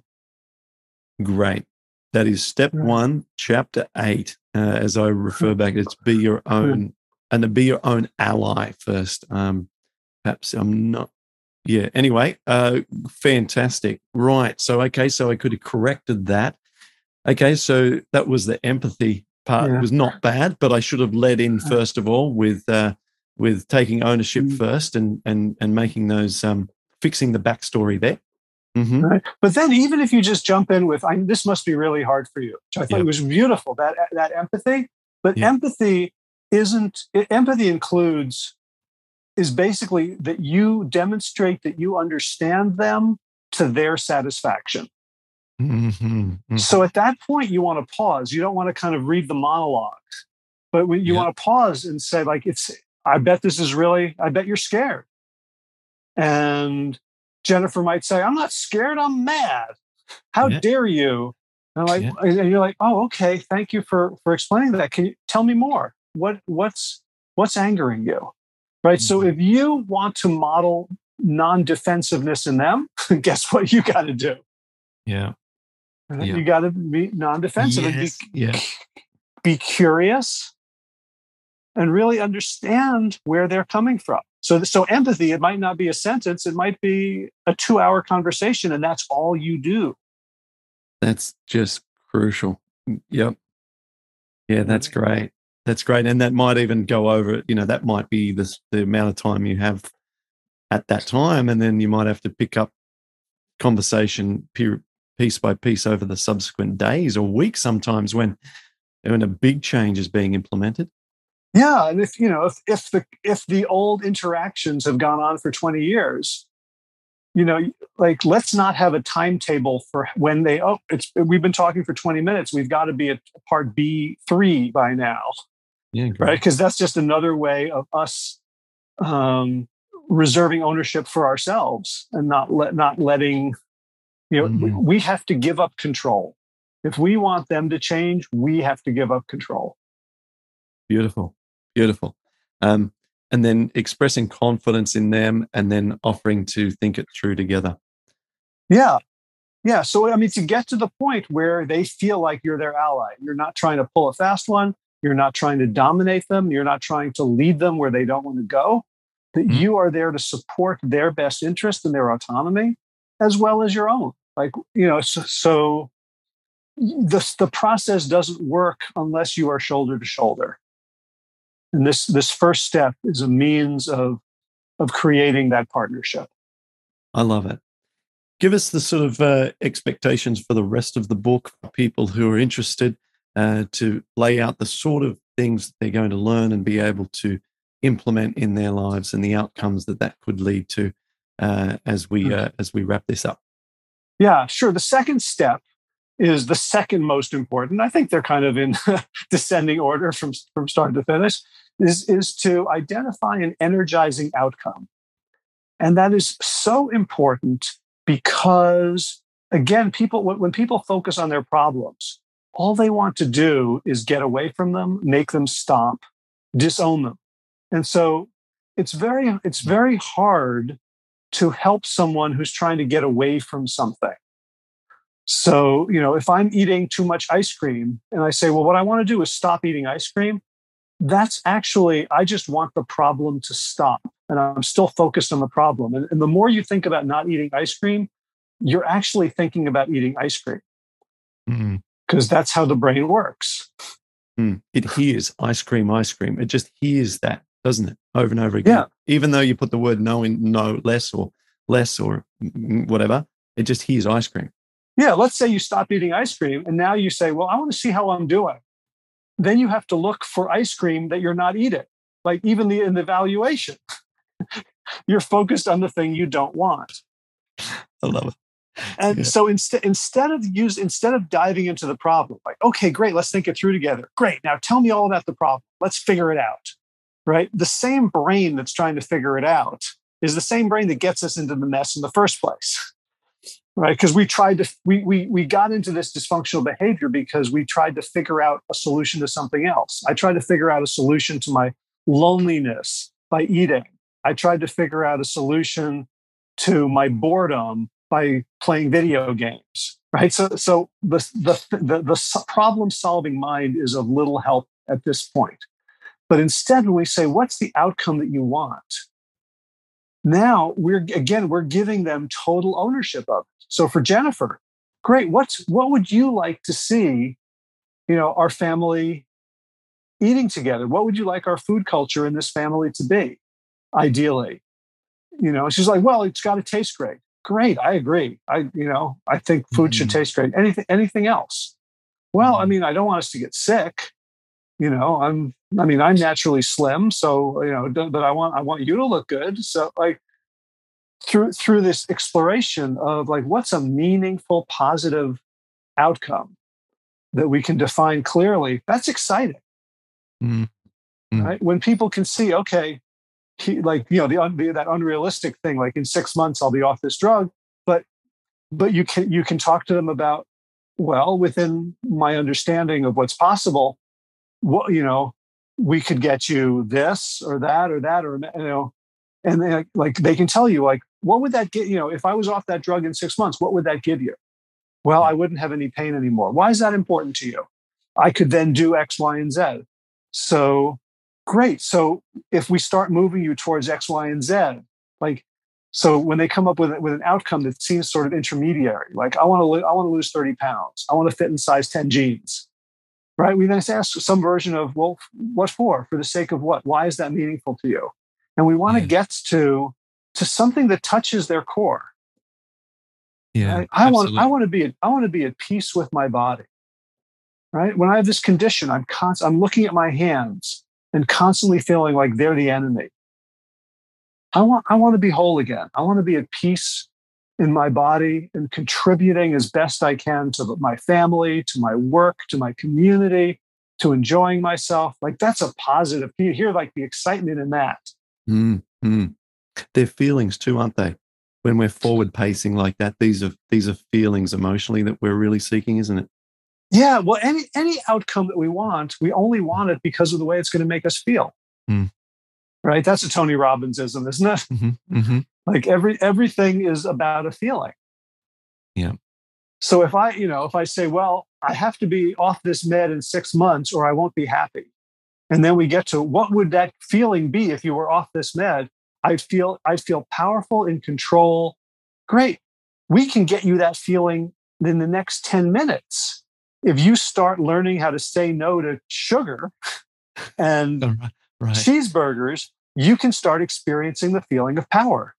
Great. That is step one, chapter eight. Uh, as I refer back, it's be your own and to be your own ally first. Um, perhaps I'm not. Yeah. Anyway, uh, fantastic. Right. So okay. So I could have corrected that. Okay. So that was the empathy part. Yeah. It was not bad, but I should have led in first of all with uh, with taking ownership mm. first and and and making those um, fixing the backstory there. Mm-hmm. Right. But then, even if you just jump in with, I, "This must be really hard for you," which I thought yep. was beautiful that that empathy. But empathy isn't. Empathy includes is basically that you demonstrate that you understand them to their satisfaction. Mm-hmm. Mm-hmm. So at that point, you want to pause. You don't want to kind of read the monologue, but when you want to pause and say, like, it's I bet this is really, I bet you're scared. And Jennifer might say, I'm not scared, I'm mad. How yeah. dare you? And like yeah. and you're like, oh, okay, thank you for for explaining that. Can you tell me more? What what's what's angering you? Right. Mm-hmm. So if you want to model non-defensiveness in them, guess what you got to do? Yeah. yeah. You got to be non-defensive yes. and be, yeah. be curious and really understand where they're coming from. So, so empathy, it might not be a sentence, it might be a two hour conversation, and that's all you do. That's just crucial. Mm, yep. Yeah, that's mm-hmm. great. That's great. And that might even go over, you know, that might be the, the amount of time you have at that time. And then you might have to pick up conversation piece by piece over the subsequent days or weeks sometimes when, when a big change is being implemented. Yeah. And if, you know, if, if the, if the old interactions have gone on for 20 years, you know, like let's not have a timetable for when they, oh, it's, we've been talking for 20 minutes. We've got to be at part B3 by now. Yeah, right. Because that's just another way of us um, reserving ownership for ourselves and not let not letting you know mm-hmm. we have to give up control if we want them to change we have to give up control beautiful beautiful. Um, and then expressing confidence in them and then offering to think it through together. Yeah. Yeah so i mean to get to the point where they feel like you're their ally you're not trying to pull a fast one you're not trying to dominate them you're not trying to lead them where they don't want to go that mm-hmm. you are there to support their best interest and their autonomy as well as your own. Like you know so, so the, the process doesn't work unless you are shoulder to shoulder and this this first step is a means of of creating that partnership. I love it. Give us the sort of uh, expectations for the rest of the book for people who are interested uh, to lay out the sort of things they're going to learn and be able to implement in their lives and the outcomes that that could lead to uh, as we uh, as we wrap this up. Yeah sure. The second step is the second most important i think they're kind of in descending order from from start to finish is is to identify an energizing outcome and that is so important because again people when, when people focus on their problems all they want to do is get away from them make them stop disown them and so it's very it's very hard to help someone who's trying to get away from something. So, you know, if I'm eating too much ice cream and I say, well, what I want to do is stop eating ice cream, that's actually, I just want the problem to stop. And I'm still focused on the problem. And, and the more you think about not eating ice cream, you're actually thinking about eating ice cream because mm-hmm. that's how the brain works. Mm. It hears ice cream, ice cream. It just hears that doesn't it? Over and over again. Yeah. Even though you put the word no in no less or less or whatever, it just hears ice cream. Yeah. Let's say you stop eating ice cream and now you say, well, I want to see how I'm doing. Then you have to look for ice cream that you're not eating, like even the in the evaluation. you're focused on the thing you don't want. I love it. And yeah. so instead instead of use instead of diving into the problem, like, okay, great, let's think it through together. Great. Now tell me all about the problem. Let's figure it out right? The same brain that's trying to figure it out is the same brain that gets us into the mess in the first place. Right. Because we tried to, we, we, we got into this dysfunctional behavior because we tried to figure out a solution to something else. I tried to figure out a solution to my loneliness by eating. I tried to figure out a solution to my boredom by playing video games. Right. So, so the, the, the, the problem solving mind is of little help at this point. But instead, when we say, what's the outcome that you want? Now we're again, we're giving them total ownership of. So for Jennifer, great. What's what would you like to see, you know, our family eating together? What would you like our food culture in this family to be, ideally? You know, she's like, well, it's got to taste great. Great, I agree. I, you know, I think food mm-hmm. should taste great. Anything, anything else? Well, I mm-hmm. mean, I don't want us to get sick you know i'm i mean i'm naturally slim so you know but i want i want you to look good so like through through this exploration of like what's a meaningful positive outcome that we can define clearly that's exciting. Mm-hmm. right? When people can see okay he, like you know the, the that unrealistic thing like in six months i'll be off this drug but but you can you can talk to them about well within my understanding of what's possible what you know we could get you this or that or that or you know and they, like they can tell you like what would that get you know if i was off that drug in six months what would that give you well i wouldn't have any pain anymore why is that important to you i could then do x y and z so great so if we start moving you towards x y and z like so when they come up with, with an outcome that seems sort of intermediary like i want to i want to lose 30 pounds i want to fit in size 10 jeans right? We then ask some version of, well, what for? For the sake of what? Why is that meaningful to you? And we want to get to to something that touches their core. Yeah. Right? I want I want to be at, I want to be at peace with my body. Right? When I have this condition, I'm const- I'm looking at my hands and constantly feeling like they're the enemy. I want I want to be whole again. I want to be at peace in my body and contributing as best I can to my family, to my work, to my community, to enjoying myself. Like that's a positive. You hear like the excitement in that. Mm-hmm. They're feelings too, aren't they? When we're forward pacing like that, these are these are feelings emotionally that we're really seeking, isn't it? Yeah. Well, any any outcome that we want, we only want it because of the way it's going to make us feel. Mm. Right. That's a Tony Robbinsism, isn't it? Mm-hmm. Mm-hmm. Like every everything is about a feeling. Yeah. So if I, you know, if I say, well, I have to be off this med in six months or I won't be happy. And then we get to what would that feeling be if you were off this med? I feel I feel powerful in control. Great. We can get you that feeling in the next 10 minutes. If you start learning how to say no to sugar and right, right. cheeseburgers, you can start experiencing the feeling of power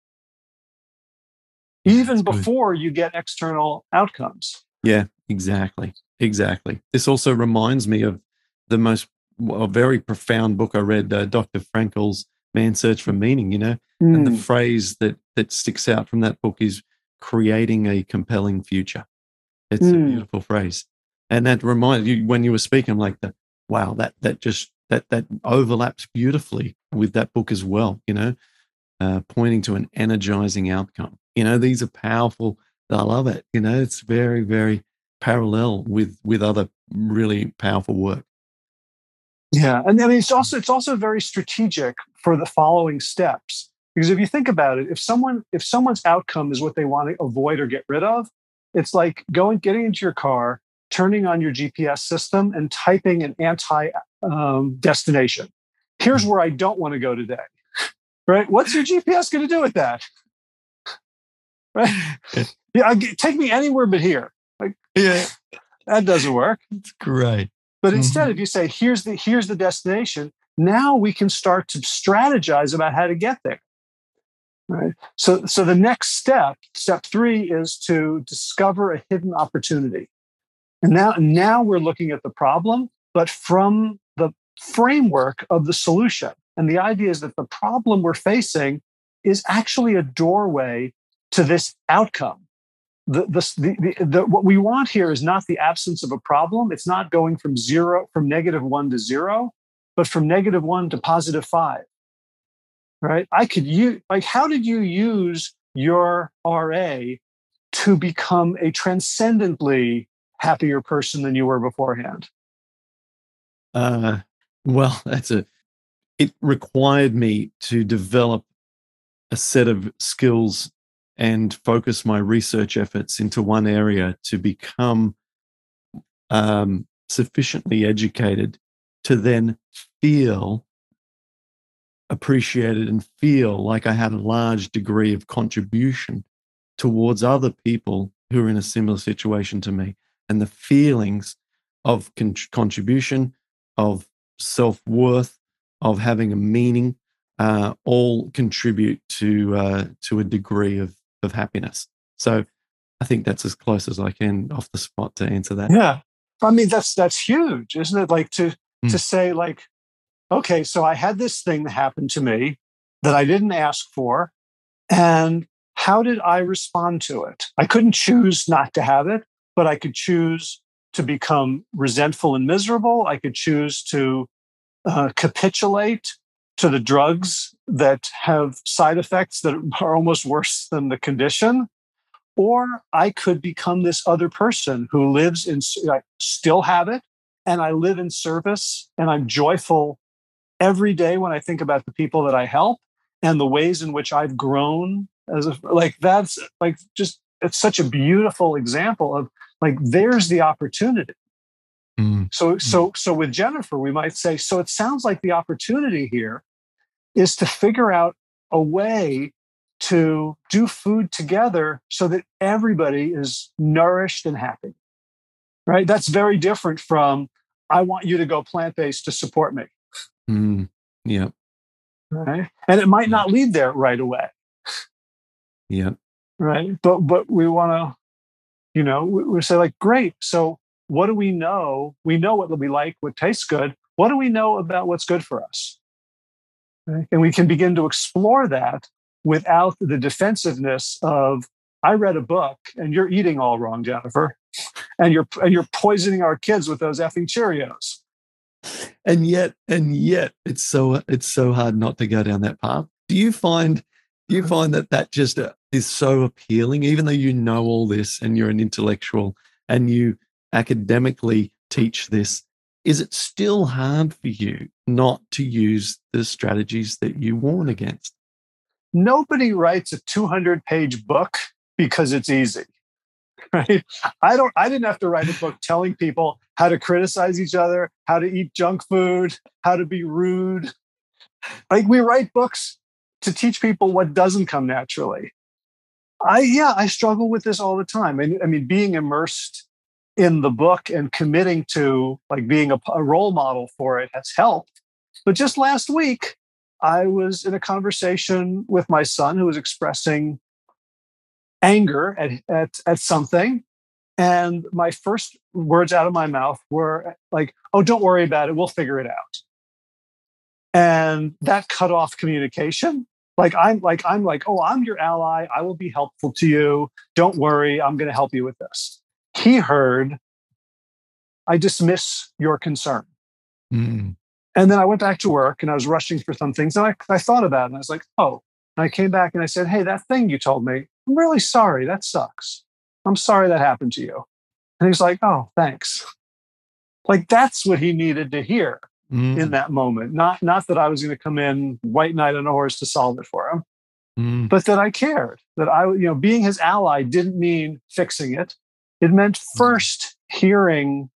even before you get external outcomes. Yeah, exactly. Exactly. This also reminds me of the most a very profound book I read, uh, Dr. Frankl's Man's Search for Meaning, you know, mm. and the hmm. phrase that that sticks out from that book is creating a compelling future. It's mm. a beautiful phrase. And that reminds you when you were speaking, I'm like, wow, that that just that that overlaps beautifully with that book as well, you know, uh, pointing to an energizing outcome you know these are powerful i love it you know it's very very parallel with with other really powerful work yeah and i mean it's also it's also very strategic for the following steps because if you think about it if someone if someone's outcome is what they want to avoid or get rid of it's like going getting into your car turning on your gps system and typing an anti um, destination here's mm. where i don't want to go today right what's your gps going to do with that right? yeah, I, take me anywhere but here. Like, yeah, that doesn't work. It's great. But instead, mm-hmm. if you say, "Here's the here's the destination," now we can start to strategize about how to get there. Right. So, so the next step, step three, is to discover a hidden opportunity. And now, now we're looking at the problem, but from the framework of the solution. And the idea is that the problem we're facing is actually a doorway to this outcome. The, the, the, the, what we want here is not the absence of a problem. It's not going from zero, from negative one to zero, but from negative one to positive five. Right? I could use, like, how did you use your RA to become a transcendently happier person than you were beforehand? Uh, well, that's a, it required me to develop a set of skills and focus my research efforts into one area to become um, sufficiently educated to then feel appreciated and feel like I had a large degree of contribution towards other people who are in a similar situation to me. And the feelings of con- contribution, of self worth, of having a meaning, uh, all contribute to uh, to a degree of of happiness. So I think that's as close as I can off the spot to answer that. Yeah. I mean, that's that's huge, isn't it? Like to mm. to say, like, okay, so I had this thing that happened to me that I didn't ask for. And how did I respond to it? I couldn't choose not to have it, but I could choose to become resentful and miserable. I could choose to uh, capitulate to the drugs that have side effects that are almost worse than the condition. Or I could become this other person who lives in, I still have it, and I live in service, and I'm joyful every day when I think about the people that I help and the ways in which I've grown as a, like that's like just it's such a beautiful example of like there's the opportunity. Mm. So so so with Jennifer, we might say, so it sounds like the opportunity here is to figure out a way to do food together so that everybody is nourished and happy. Right? That's very different from I want you to go plant based to support me. Mm, yeah. Right. And it might not lead there right away. Yeah. Right. But but we want to, you know, we, we say like, great. So what do we know? We know what we like, what tastes good. What do we know about what's good for us? And we can begin to explore that without the defensiveness of I read a book and you're eating all wrong, Jennifer, and you're and you're poisoning our kids with those effing Cheerios. And yet, and yet, it's so it's so hard not to go down that path. Do you find do you find that that just uh, is so appealing, even though you know all this and you're an intellectual and you academically teach this? Is it still hard for you not to use the strategies that you warn against? Nobody writes a 200 page book because it's easy right? I don't i didn't have to write a book telling people how to criticize each other how to eat junk food how to be rude. Like we write books to teach people what doesn't come naturally. I yeah i struggle with this all the time. I, I mean being immersed in the book and committing to like being a, a role model for it has helped but just last week i was in a conversation with my son who was expressing anger at, at, at something. And my first words out of my mouth were like, oh, don't worry about it. We'll figure it out. And that cut off communication. Like I'm like, I'm like, oh, I'm your ally. I will be helpful to you. Don't worry. I'm going to help you with this. He heard, I dismiss your concern. Mm. And then I went back to work and I was rushing for some things. And I, I thought about it and I was like, oh, and I came back and I said, hey, that thing you told me, I'm really sorry. That sucks. I'm sorry that happened to you. And he's like, Oh, thanks. Like that's what he needed to hear mm. in that moment. Not not that I was going to come in white knight on a horse to solve it for him, mm. but that I cared. That I, you know, being his ally didn't mean fixing it. It meant mm. first hearing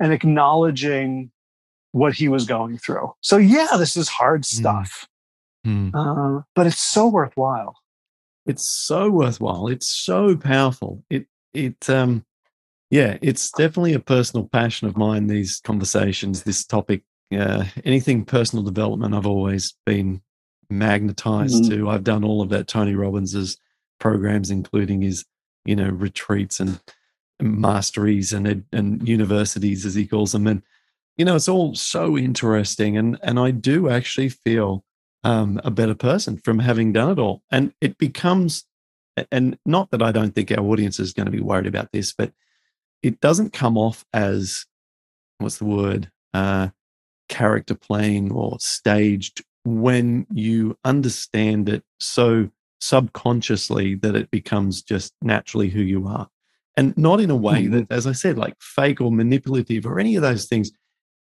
and acknowledging what he was going through. So yeah, this is hard mm. stuff, mm. uh, but it's so worthwhile it's so worthwhile. It's so powerful. It it um yeah, it's definitely a personal passion of mine. These conversations, this topic, uh, anything personal development, I've always been magnetized mm-hmm. to. I've done all of that. Tony Robbins's programs, including his you know retreats and masteries and and universities as he calls them, and you know it's all so interesting. And and I do actually feel um, a better person from having done it all. And it becomes, and not that I don't think our audience is going to be worried about this, but it doesn't come off as what's the word, uh, character playing or staged when you understand it so subconsciously that it becomes just naturally who you are. And not in a way mm-hmm. that, as I said, like fake or manipulative or any of those things.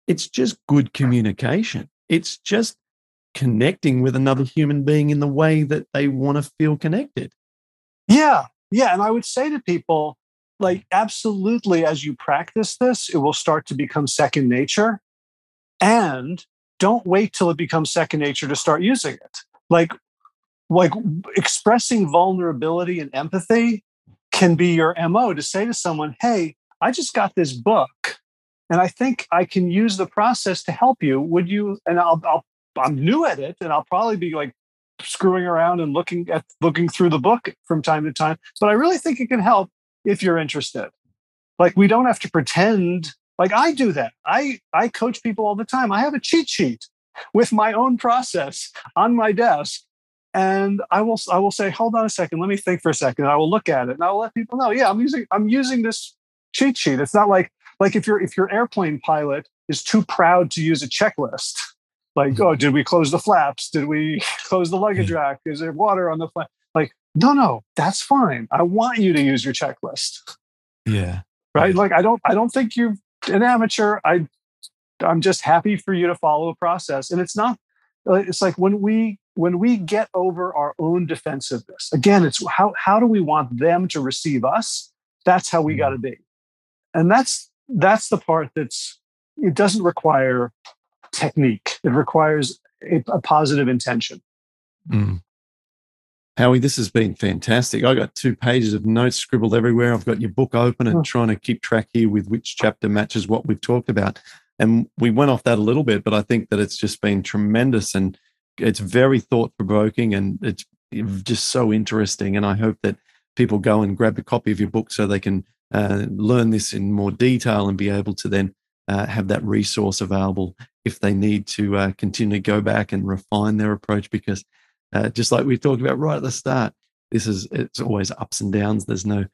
It's just good communication. It's just connecting with another human being in the way that they want to feel connected. Yeah. Yeah. And I would say to people, like, absolutely, as you practice this, it will start to become second nature. And don't wait till it becomes second nature to start using it. Like, like expressing vulnerability and empathy can be your MO to say to someone, Hey, I just got this book and I think I can use the process to help you. Would you? And I'll, I'll I'm new at it, and I'll probably be like screwing around and looking at looking through the book from time to time. But I really think it can help if you're interested. Like we don't have to pretend like I do that. I I coach people all the time. I have a cheat sheet with my own process on my desk. And I will I will say, hold on a second, let me think for a second. I will look at it and I will let people know, yeah, I'm using I'm using this cheat sheet. It's not like like if your if your airplane pilot is too proud to use a checklist like, mm-hmm. oh, did we close the flaps? Did we close the luggage rack? Is there water on the flap? Like, no, no, that's fine. I want you to use your checklist. Yeah. Right. Like, I don't, I don't think you're an amateur. I, I'm just happy for you to follow a process. And it's not, it's like when we, when we get over our own defensiveness, again, it's how, how do we want them to receive us? That's how we mm-hmm. got to be. And that's, that's the part that's, it doesn't require technique. It requires a, a positive intention. Mm. Howie, this has been fantastic. I got two pages of notes scribbled everywhere. I've got your book open and oh. trying to keep track here with which chapter matches what we've talked about. And we went off that a little bit, but I think that it's just been tremendous and it's very thought provoking and it's just so interesting. And I hope that people go and grab a copy of your book so they can uh, learn this in more detail and be able to then uh, have that resource available if they need to uh, continue to go back and refine their approach. Because uh, just like we talked about right at the start, this is it's always ups and downs. There's no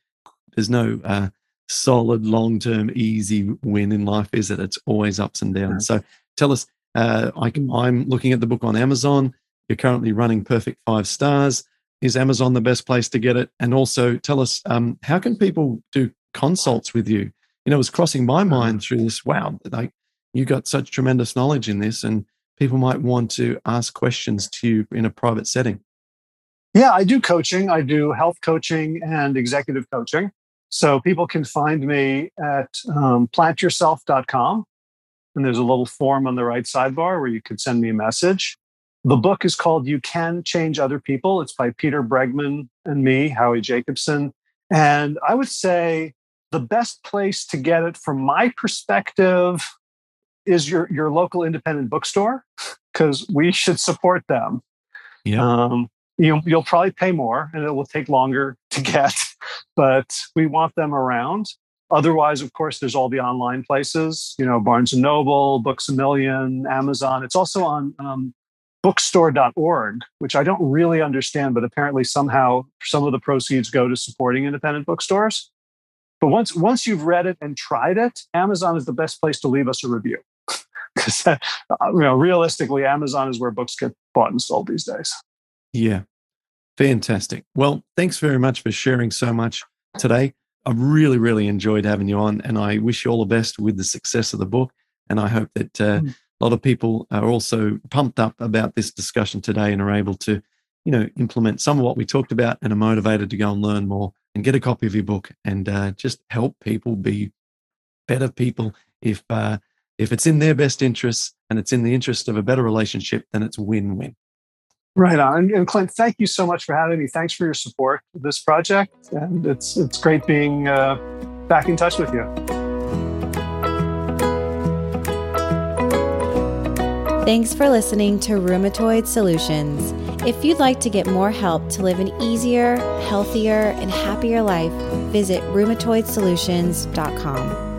there's no uh, solid long term easy win in life, is it? It's always ups and downs. So tell us. Uh, I can, I'm looking at the book on Amazon. You're currently running Perfect Five Stars. Is Amazon the best place to get it? And also tell us um, how can people do consults with you? You know, it was crossing my mind through this. Wow, like you got such tremendous knowledge in this, and people might want to ask questions to you in a private setting. Yeah, I do coaching. I do health coaching and executive coaching. So people can find me at um, plantyourself.com. And there's a little form on the right sidebar where you can send me a message. The book is called You Can Change Other People. It's by Peter Bregman and me, Howie Jacobson. And I would say the best place to get it from my perspective is your, your local independent bookstore because we should support them. Yeah. Um, you, you'll probably pay more and it will take longer to get, but we want them around. Otherwise, of course, there's all the online places, you know, Barnes and Noble, Books a Million, Amazon. It's also on um, bookstore.org, which I don't really understand, but apparently somehow some of the proceeds go to supporting independent bookstores. But once once you've read it and tried it, Amazon is the best place to leave us a review. Because uh, you know, realistically, Amazon is where books get bought and sold these days. Yeah. Fantastic. Well, thanks very much for sharing so much today. I've really, really enjoyed having you on, and I wish you all the best with the success of the book. And I hope that uh, mm. a lot of people are also pumped up about this discussion today and are able to, you know, implement some of what we talked about and are motivated to go and learn more and get a copy of your book and uh, just help people be better people. If uh, if it's in their best interests and it's in the interest of a better relationship, then it's win-win. Right on. And Clint, thank you so much for having me. Thanks for your support this project. And it's it's great being uh, back in touch with you. Thanks for listening to Rheumatoid Solutions. If you'd like to get more help to live an easier, healthier, and happier life, visit rheumatoidsolutions.com.